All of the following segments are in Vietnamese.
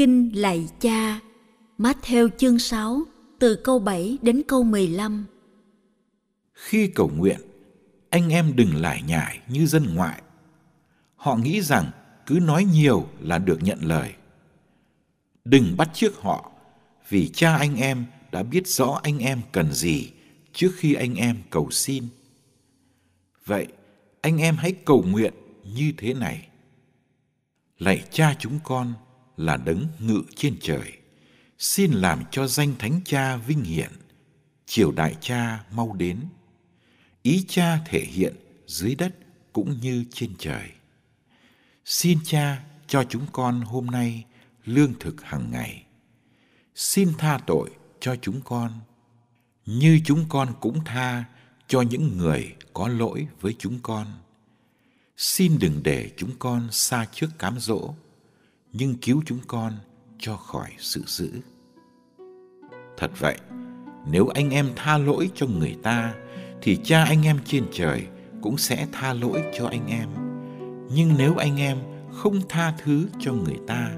Kinh lạy cha Matthew chương 6 từ câu 7 đến câu 15 Khi cầu nguyện, anh em đừng lải nhải như dân ngoại. Họ nghĩ rằng cứ nói nhiều là được nhận lời. Đừng bắt chước họ, vì cha anh em đã biết rõ anh em cần gì trước khi anh em cầu xin. Vậy, anh em hãy cầu nguyện như thế này. Lạy cha chúng con, là đấng ngự trên trời, xin làm cho danh thánh cha vinh hiển, triều đại cha mau đến. Ý cha thể hiện dưới đất cũng như trên trời. Xin cha cho chúng con hôm nay lương thực hàng ngày. Xin tha tội cho chúng con, như chúng con cũng tha cho những người có lỗi với chúng con. Xin đừng để chúng con xa trước cám dỗ nhưng cứu chúng con cho khỏi sự dữ. Thật vậy, nếu anh em tha lỗi cho người ta thì cha anh em trên trời cũng sẽ tha lỗi cho anh em. Nhưng nếu anh em không tha thứ cho người ta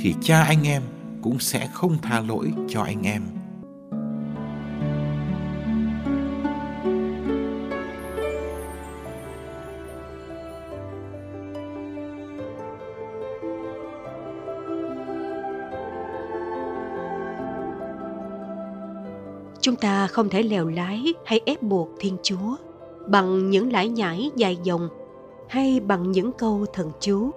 thì cha anh em cũng sẽ không tha lỗi cho anh em Chúng ta không thể lèo lái hay ép buộc Thiên Chúa bằng những lải nhải dài dòng hay bằng những câu thần chú.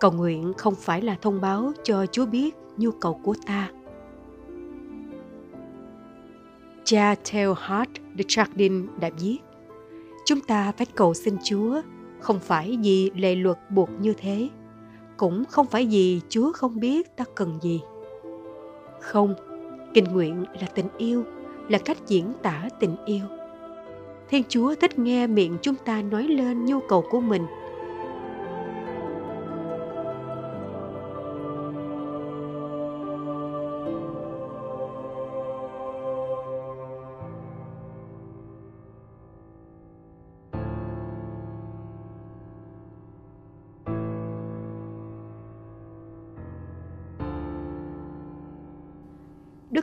Cầu nguyện không phải là thông báo cho Chúa biết nhu cầu của ta. Cha Theo Hart de Chardin đã viết Chúng ta phải cầu xin Chúa không phải vì lệ luật buộc như thế, cũng không phải vì Chúa không biết ta cần gì. Không, Kinh nguyện là tình yêu, là cách diễn tả tình yêu. Thiên Chúa thích nghe miệng chúng ta nói lên nhu cầu của mình –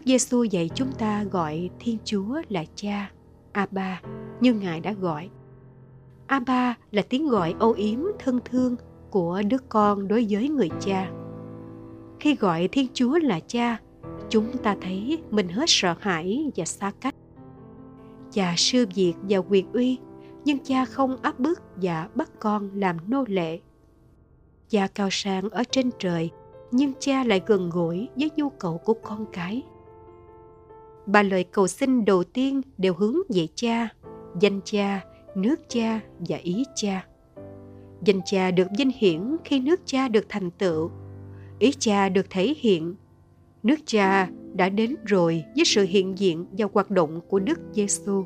Đức Giêsu dạy chúng ta gọi Thiên Chúa là Cha, Abba, như Ngài đã gọi. Abba là tiếng gọi âu yếm thân thương của đứa con đối với người cha. Khi gọi Thiên Chúa là Cha, chúng ta thấy mình hết sợ hãi và xa cách. Cha sư diệt và quyền uy, nhưng cha không áp bức và bắt con làm nô lệ. Cha cao sang ở trên trời, nhưng cha lại gần gũi với nhu cầu của con cái ba lời cầu xin đầu tiên đều hướng về cha, danh cha, nước cha và ý cha. Danh cha được vinh hiển khi nước cha được thành tựu, ý cha được thể hiện. Nước cha đã đến rồi với sự hiện diện và hoạt động của Đức Giêsu.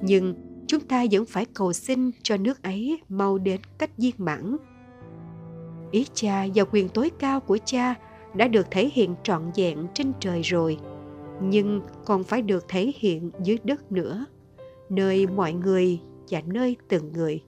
Nhưng chúng ta vẫn phải cầu xin cho nước ấy mau đến cách viên mãn. Ý cha và quyền tối cao của cha đã được thể hiện trọn vẹn trên trời rồi – nhưng còn phải được thể hiện dưới đất nữa. Nơi mọi người và nơi từng người.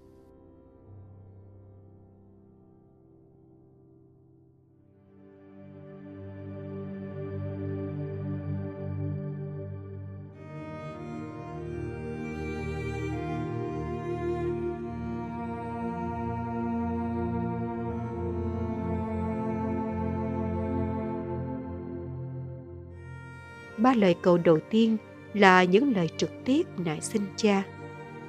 Ba lời cầu đầu tiên là những lời trực tiếp nại xin cha,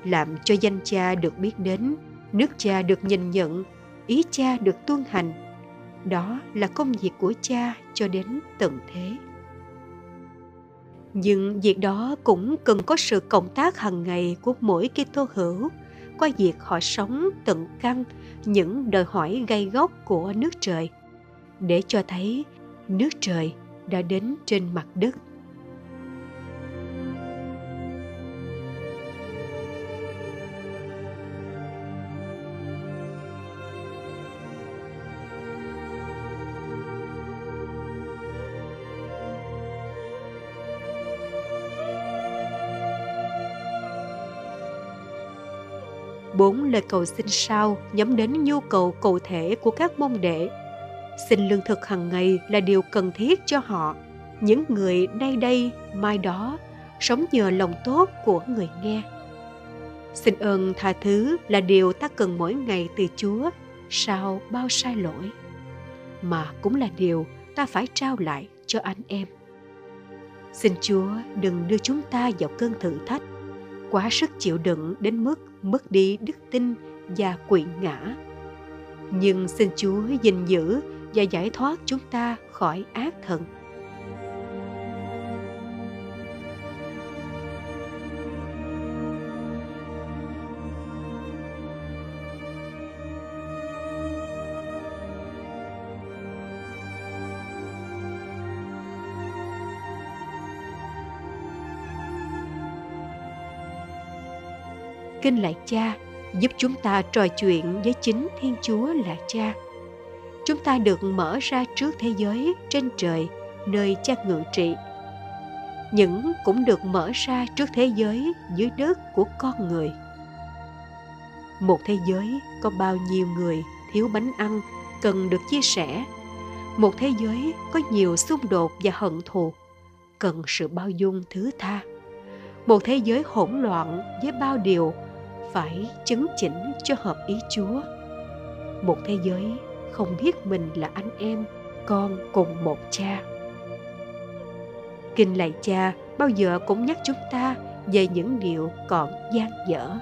làm cho danh cha được biết đến, nước cha được nhìn nhận, ý cha được tuân hành. Đó là công việc của cha cho đến tận thế. Nhưng việc đó cũng cần có sự cộng tác hàng ngày của mỗi Kitô hữu, qua việc họ sống tận căn những đòi hỏi gây gốc của nước trời, để cho thấy nước trời đã đến trên mặt đất. Bốn lời cầu xin sau nhắm đến nhu cầu cụ thể của các môn đệ. Xin lương thực hàng ngày là điều cần thiết cho họ, những người nay đây, mai đó, sống nhờ lòng tốt của người nghe. Xin ơn tha thứ là điều ta cần mỗi ngày từ Chúa sau bao sai lỗi, mà cũng là điều ta phải trao lại cho anh em. Xin Chúa đừng đưa chúng ta vào cơn thử thách, quá sức chịu đựng đến mức mất đi đức tin và quỵ ngã. Nhưng xin chúa gìn giữ và giải thoát chúng ta khỏi ác thần. Kinh lạy cha, giúp chúng ta trò chuyện với chính thiên chúa là cha. Chúng ta được mở ra trước thế giới trên trời, nơi cha ngự trị. Những cũng được mở ra trước thế giới dưới đất của con người. Một thế giới có bao nhiêu người thiếu bánh ăn cần được chia sẻ? Một thế giới có nhiều xung đột và hận thù cần sự bao dung thứ tha? Một thế giới hỗn loạn với bao điều phải chấn chỉnh cho hợp ý Chúa. Một thế giới không biết mình là anh em, con cùng một cha. Kinh lạy cha bao giờ cũng nhắc chúng ta về những điều còn gian dở.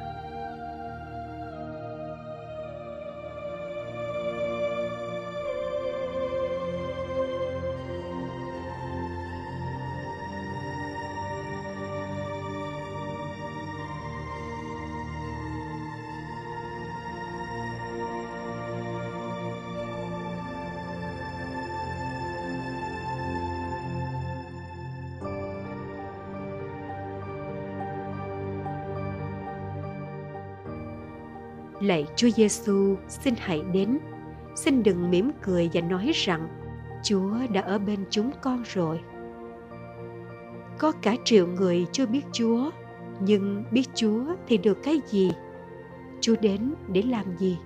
Lạy Chúa Giêsu, xin hãy đến. Xin đừng mỉm cười và nói rằng Chúa đã ở bên chúng con rồi. Có cả triệu người chưa biết Chúa, nhưng biết Chúa thì được cái gì? Chúa đến để làm gì?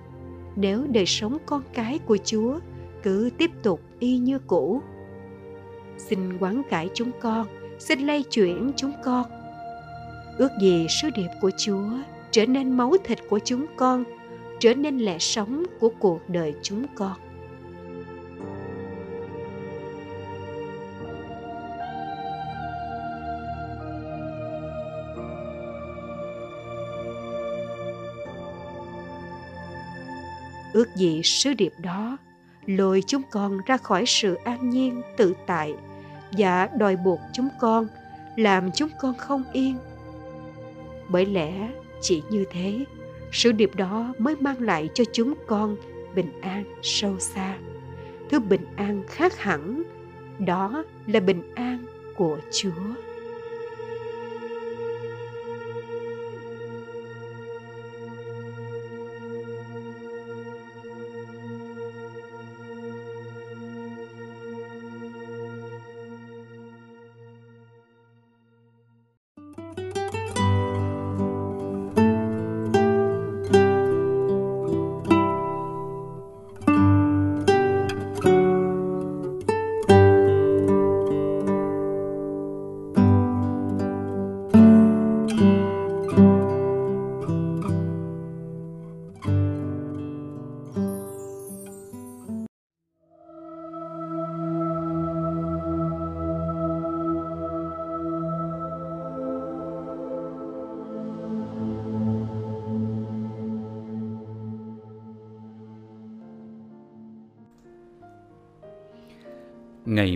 Nếu đời sống con cái của Chúa cứ tiếp tục y như cũ. Xin quán cải chúng con, xin lay chuyển chúng con. Ước gì sứ điệp của Chúa trở nên máu thịt của chúng con, trở nên lẽ sống của cuộc đời chúng con. Ước gì sứ điệp đó lôi chúng con ra khỏi sự an nhiên, tự tại và đòi buộc chúng con làm chúng con không yên. Bởi lẽ chỉ như thế, sự điệp đó mới mang lại cho chúng con bình an sâu xa. Thứ bình an khác hẳn, đó là bình an của chúa.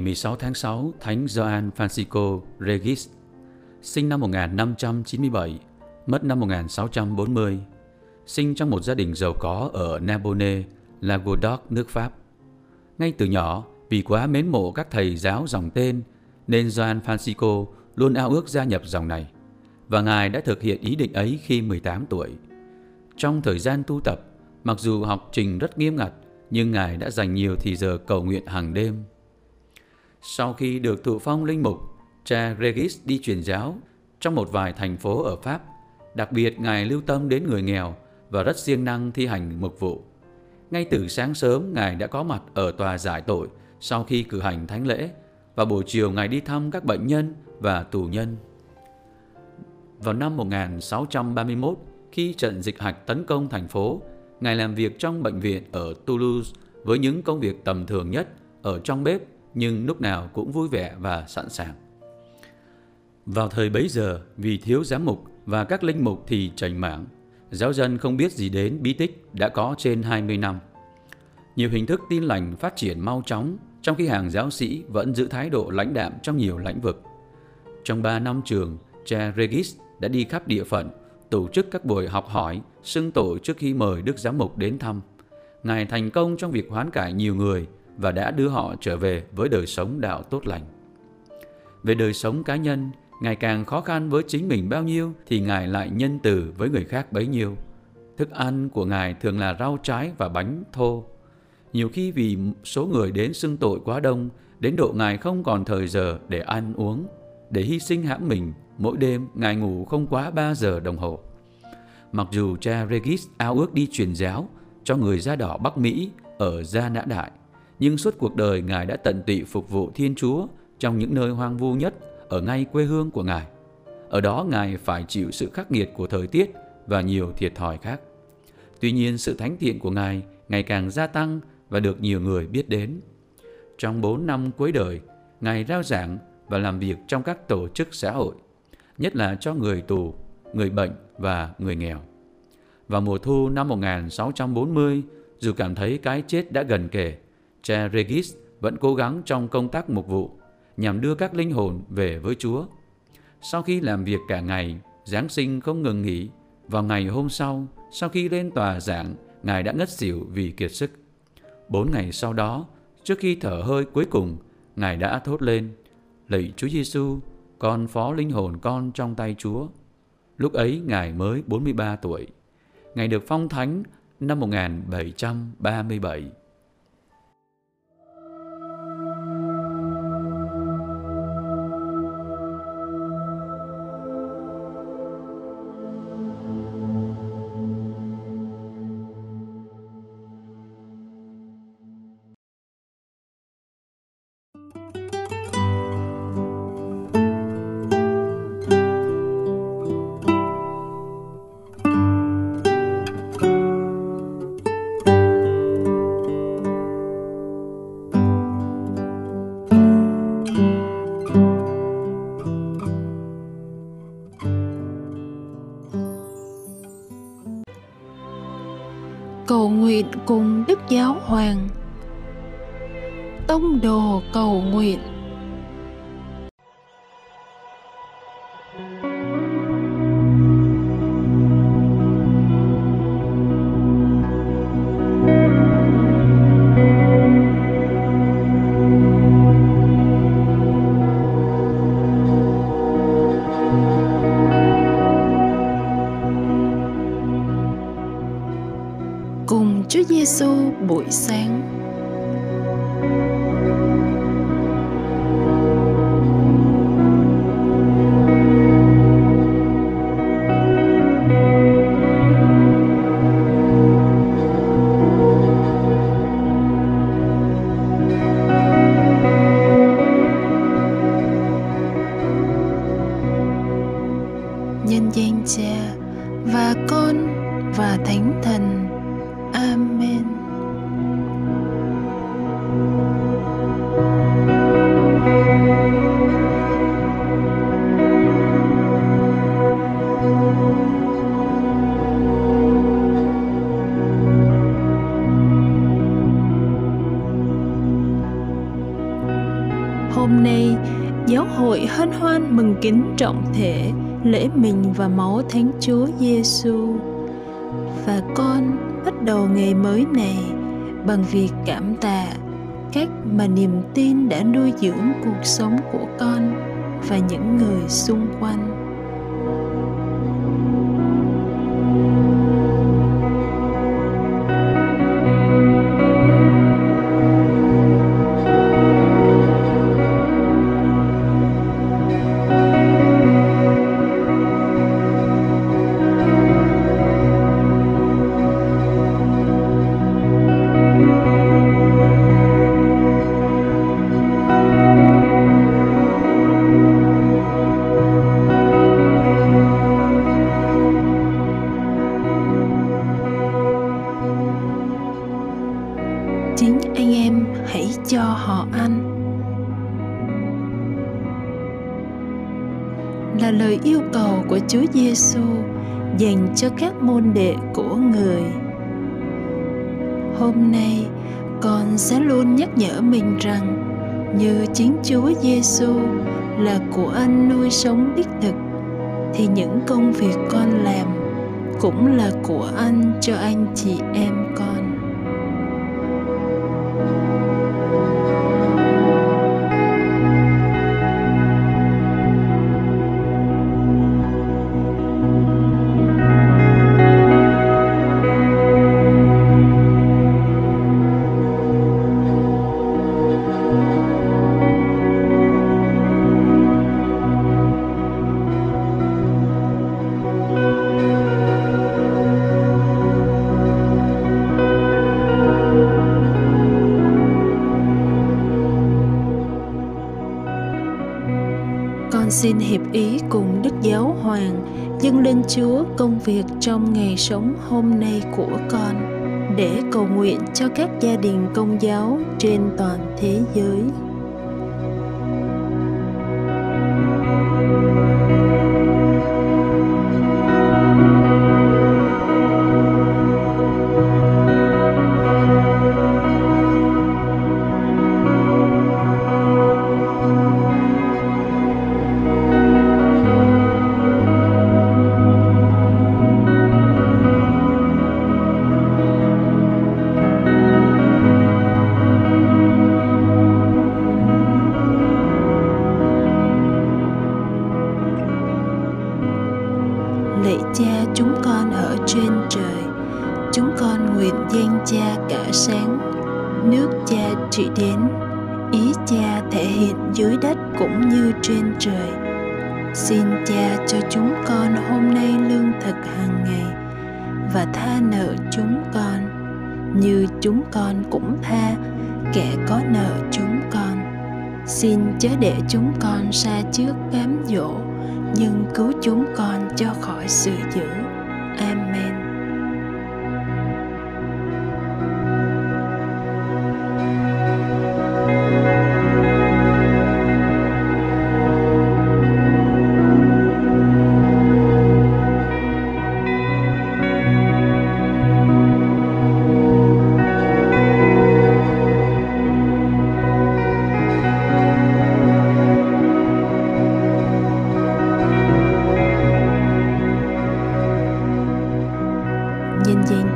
16 tháng 6, Thánh Gioan Francisco Regis, sinh năm 1597, mất năm 1640, sinh trong một gia đình giàu có ở Narbonne, Languedoc, nước Pháp. Ngay từ nhỏ, vì quá mến mộ các thầy giáo dòng tên, nên Gioan Francisco luôn ao ước gia nhập dòng này, và Ngài đã thực hiện ý định ấy khi 18 tuổi. Trong thời gian tu tập, mặc dù học trình rất nghiêm ngặt, nhưng Ngài đã dành nhiều thì giờ cầu nguyện hàng đêm. Sau khi được thụ phong linh mục, cha Regis đi truyền giáo trong một vài thành phố ở Pháp. Đặc biệt, Ngài lưu tâm đến người nghèo và rất siêng năng thi hành mục vụ. Ngay từ sáng sớm, Ngài đã có mặt ở tòa giải tội sau khi cử hành thánh lễ và buổi chiều Ngài đi thăm các bệnh nhân và tù nhân. Vào năm 1631, khi trận dịch hạch tấn công thành phố, Ngài làm việc trong bệnh viện ở Toulouse với những công việc tầm thường nhất ở trong bếp nhưng lúc nào cũng vui vẻ và sẵn sàng. Vào thời bấy giờ, vì thiếu giám mục và các linh mục thì trành mảng, giáo dân không biết gì đến bí tích đã có trên 20 năm. Nhiều hình thức tin lành phát triển mau chóng, trong khi hàng giáo sĩ vẫn giữ thái độ lãnh đạm trong nhiều lĩnh vực. Trong 3 năm trường, cha Regis đã đi khắp địa phận, tổ chức các buổi học hỏi, xưng tội trước khi mời Đức Giám mục đến thăm. Ngài thành công trong việc hoán cải nhiều người và đã đưa họ trở về với đời sống đạo tốt lành. Về đời sống cá nhân, ngày càng khó khăn với chính mình bao nhiêu thì Ngài lại nhân từ với người khác bấy nhiêu. Thức ăn của Ngài thường là rau trái và bánh thô. Nhiều khi vì số người đến xưng tội quá đông, đến độ Ngài không còn thời giờ để ăn uống, để hy sinh hãm mình, mỗi đêm Ngài ngủ không quá 3 giờ đồng hồ. Mặc dù cha Regis ao ước đi truyền giáo cho người da đỏ Bắc Mỹ ở Gia Nã Đại, nhưng suốt cuộc đời Ngài đã tận tụy phục vụ Thiên Chúa trong những nơi hoang vu nhất ở ngay quê hương của Ngài. Ở đó Ngài phải chịu sự khắc nghiệt của thời tiết và nhiều thiệt thòi khác. Tuy nhiên sự thánh thiện của Ngài ngày càng gia tăng và được nhiều người biết đến. Trong 4 năm cuối đời, Ngài rao giảng và làm việc trong các tổ chức xã hội, nhất là cho người tù, người bệnh và người nghèo. Vào mùa thu năm 1640, dù cảm thấy cái chết đã gần kề, cha Regis vẫn cố gắng trong công tác mục vụ nhằm đưa các linh hồn về với Chúa. Sau khi làm việc cả ngày, Giáng sinh không ngừng nghỉ. Vào ngày hôm sau, sau khi lên tòa giảng, Ngài đã ngất xỉu vì kiệt sức. Bốn ngày sau đó, trước khi thở hơi cuối cùng, Ngài đã thốt lên, Lạy Chúa Giêsu, con phó linh hồn con trong tay Chúa. Lúc ấy Ngài mới 43 tuổi. Ngài được phong thánh năm 1737. Nguyện cùng Đức Giáo Hoàng. Tông đồ cầu nguyện. Mừng kính trọng thể, lễ mình và máu Thánh Chúa Giêsu. Và con bắt đầu ngày mới này bằng việc cảm tạ cách mà niềm tin đã nuôi dưỡng cuộc sống của con và những người xung quanh cho các môn đệ của người. Hôm nay, con sẽ luôn nhắc nhở mình rằng như chính Chúa Giêsu là của anh nuôi sống đích thực thì những công việc con làm cũng là của anh cho anh chị em con. Xin hiệp ý cùng Đức Giáo Hoàng, dâng lên Chúa công việc trong ngày sống hôm nay của con, để cầu nguyện cho các gia đình công giáo trên toàn thế giới. Chúng con cũng tha, kẻ có nợ chúng con. Xin chớ để chúng con xa trước cám dỗ, nhưng cứu chúng con cho khỏi sự dữ. Amen.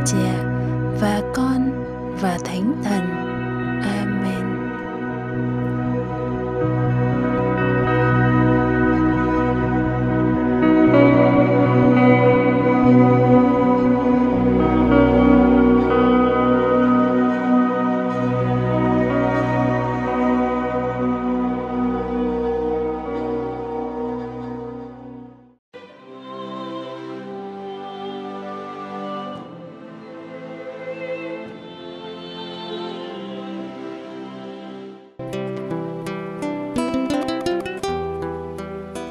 Nhân